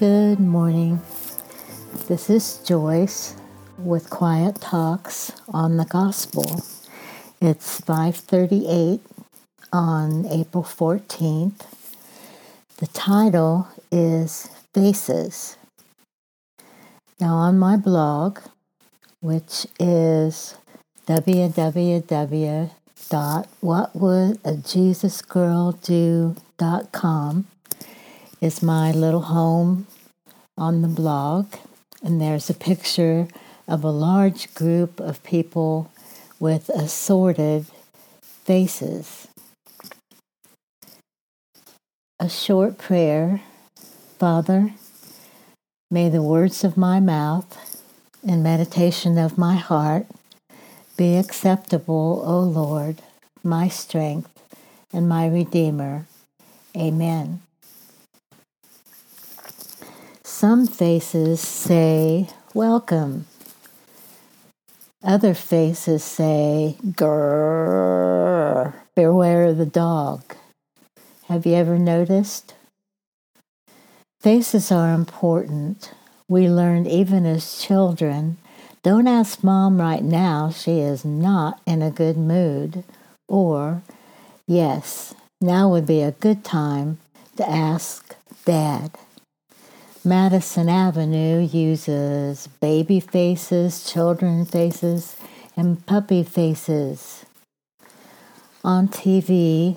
Good morning. This is Joyce with Quiet Talks on the Gospel. It's 5:38 on April 14th. The title is Faces. Now on my blog, which is www.whatwouldajjesusgirldo.com is my little home on the blog, and there's a picture of a large group of people with assorted faces. A short prayer Father, may the words of my mouth and meditation of my heart be acceptable, O Lord, my strength and my Redeemer. Amen. Some faces say, Welcome. Other faces say, Grrr, beware the dog. Have you ever noticed? Faces are important. We learned even as children don't ask mom right now, she is not in a good mood. Or, yes, now would be a good time to ask dad. Madison Avenue uses baby faces, children faces, and puppy faces. On TV,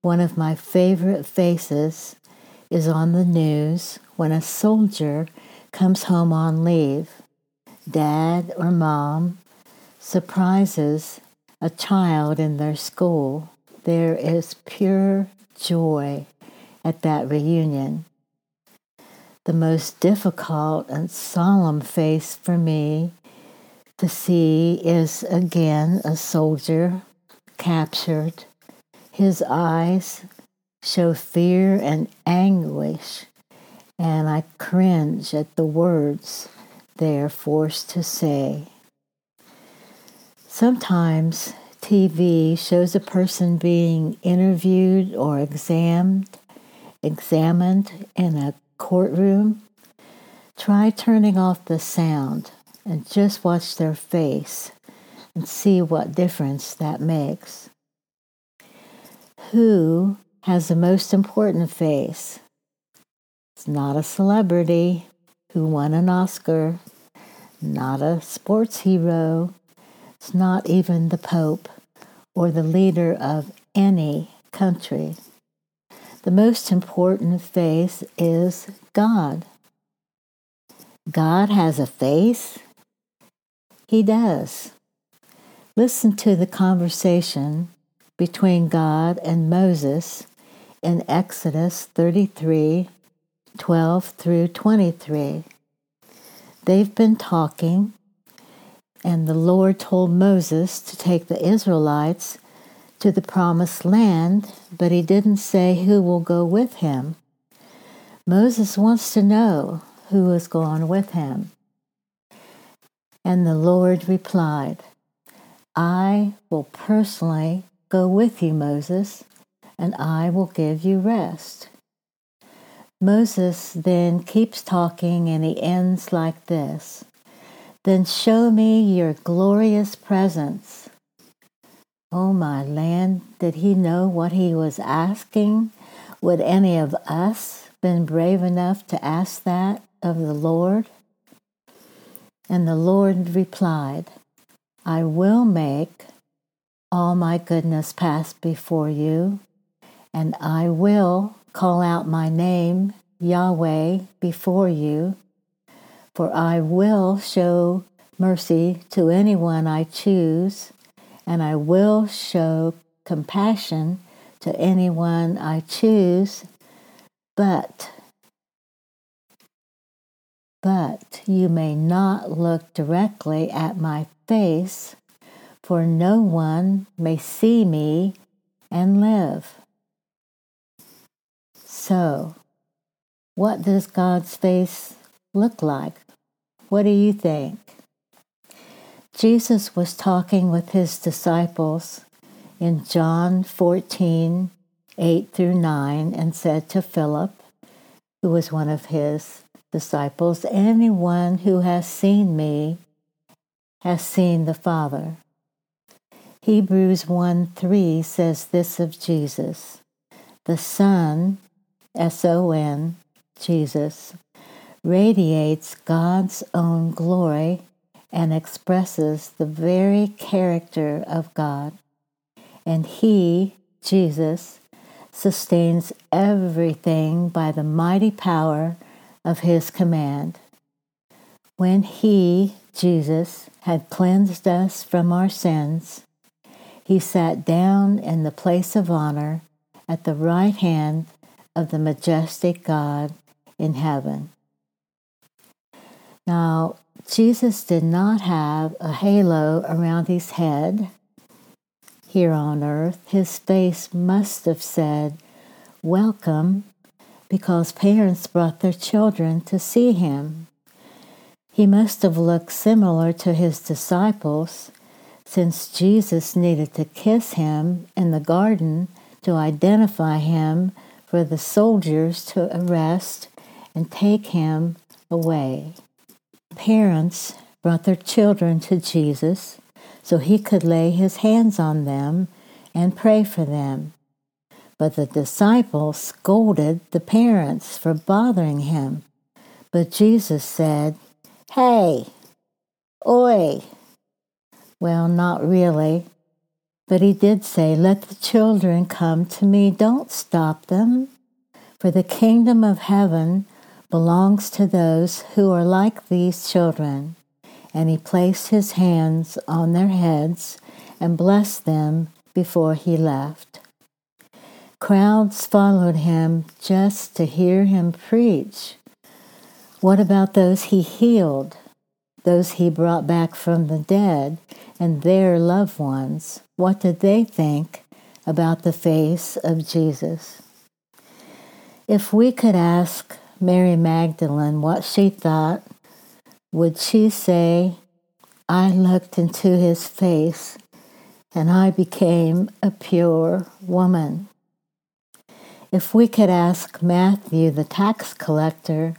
one of my favorite faces is on the news when a soldier comes home on leave. Dad or mom surprises a child in their school. There is pure joy at that reunion. The most difficult and solemn face for me to see is again a soldier captured. His eyes show fear and anguish, and I cringe at the words they are forced to say. Sometimes TV shows a person being interviewed or examined, examined in a courtroom, try turning off the sound and just watch their face and see what difference that makes. Who has the most important face? It's not a celebrity who won an Oscar, not a sports hero, it's not even the Pope or the leader of any country. The most important face is God. God has a face? He does. Listen to the conversation between God and Moses in Exodus 33 12 through 23. They've been talking, and the Lord told Moses to take the Israelites to the promised land, but he didn't say who will go with him. Moses wants to know who is going with him. And the Lord replied, I will personally go with you, Moses, and I will give you rest. Moses then keeps talking and he ends like this Then show me your glorious presence. Oh, my land, did he know what he was asking? Would any of us been brave enough to ask that of the Lord? And the Lord replied, I will make all my goodness pass before you, and I will call out my name, Yahweh, before you, for I will show mercy to anyone I choose and I will show compassion to anyone I choose, but but you may not look directly at my face, for no one may see me and live. So, what does God's face look like? What do you think? Jesus was talking with his disciples in John 14, 8 through 9, and said to Philip, who was one of his disciples, anyone who has seen me has seen the Father. Hebrews 1 3 says this of Jesus The Son, S O N, Jesus, radiates God's own glory and expresses the very character of God. And He, Jesus, sustains everything by the mighty power of His command. When He, Jesus, had cleansed us from our sins, he sat down in the place of honor at the right hand of the majestic God in heaven. Now, Judas did not have a halo around his head here on earth. His face must have said, Welcome, because parents brought their children to see him. He must have looked similar to his disciples since Jesus needed to kiss him in the garden to identify him for the soldiers to arrest and take him away. Parents brought their children to Jesus so he could lay his hands on them and pray for them. But the disciples scolded the parents for bothering him. But Jesus said, Hey, oi, well, not really. But he did say, Let the children come to me, don't stop them. For the kingdom of heaven belongs to those who are like these children. And he placed his hands on their heads and blessed them before he left. Crowds followed him just to hear him preach. What about those he healed, those he brought back from the dead, and their loved ones, what did they think about the face of Jesus? If we could ask Mary Magdalene what she thought, would she say, I looked into his face and I became a pure woman? If we could ask Matthew, the tax collector,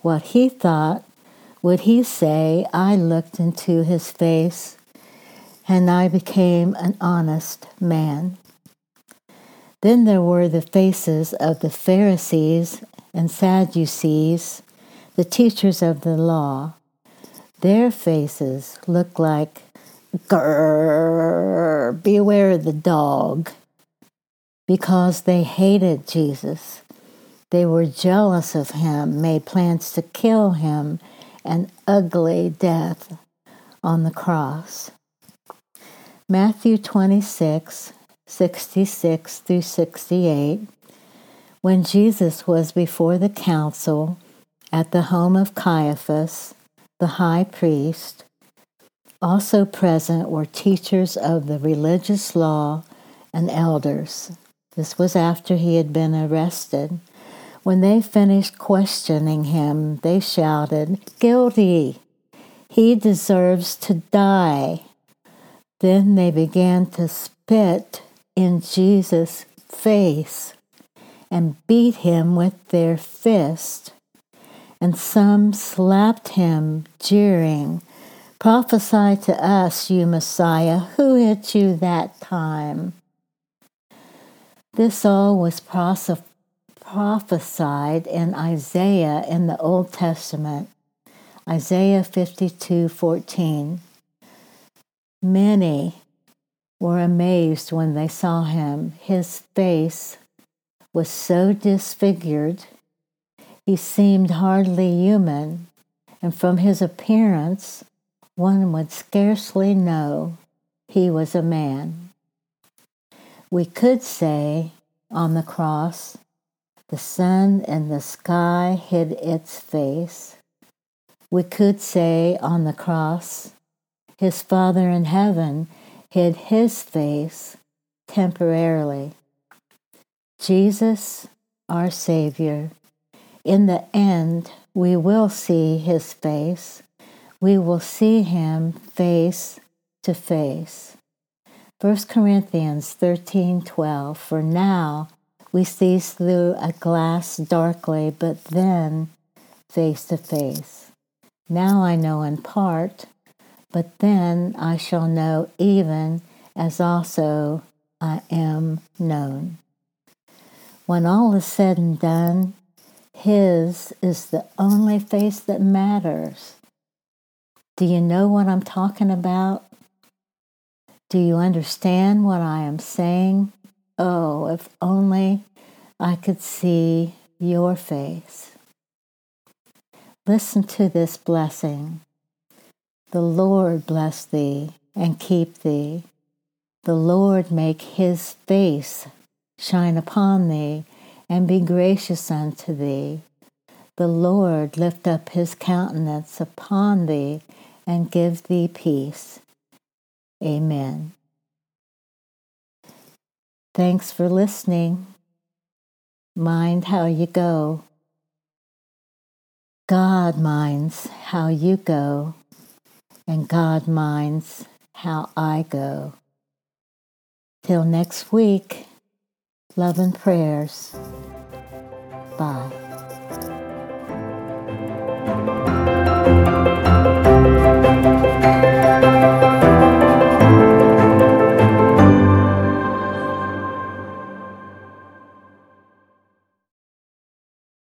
what he thought, would he say, I looked into his face and I became an honest man. Then there were the faces of the Pharisees and Sadducees, the teachers of the law. Their faces look like, Grrr, beware the dog, because they hated Jesus. They were jealous of him, made plans to kill him, an ugly death on the cross. Matthew 26, 66 through 68. When Jesus was before the council at the home of Caiaphas, the high priest, also present were teachers of the religious law and elders. This was after he had been arrested. When they finished questioning him, they shouted, Guilty! He deserves to die. Then they began to spit in Jesus' face and beat him with their fist. And some slapped him, jeering, Prophesy to us, you Messiah, who hit you that time? This all was prophesied in Isaiah in the Old Testament, Isaiah 52 14. Many were amazed when they saw him. His face was so disfigured, he seemed hardly human, and from his appearance, one would scarcely know he was a man. We could say on the cross, the sun and the sky hid its face. We could say on the cross, his Father in heaven hid his face temporarily. Jesus, our Savior, in the end, we will see his face. We will see him face to face. 1 Corinthians 13:12 For now we see through a glass darkly, but then face to face. Now I know in part, but then I shall know even as also I am known. When all is said and done, His is the only face that matters. Do you know what I'm talking about? Do you understand what I am saying? Oh, if only I could see your face. Listen to this blessing. The Lord bless thee and keep thee. The Lord make his face shine upon thee and be gracious unto thee. The Lord lift up his countenance upon thee and give thee peace. Amen. Thanks for listening. Mind how you go. God minds how you go, and God minds how I go. Till next week, love and prayers. Bye.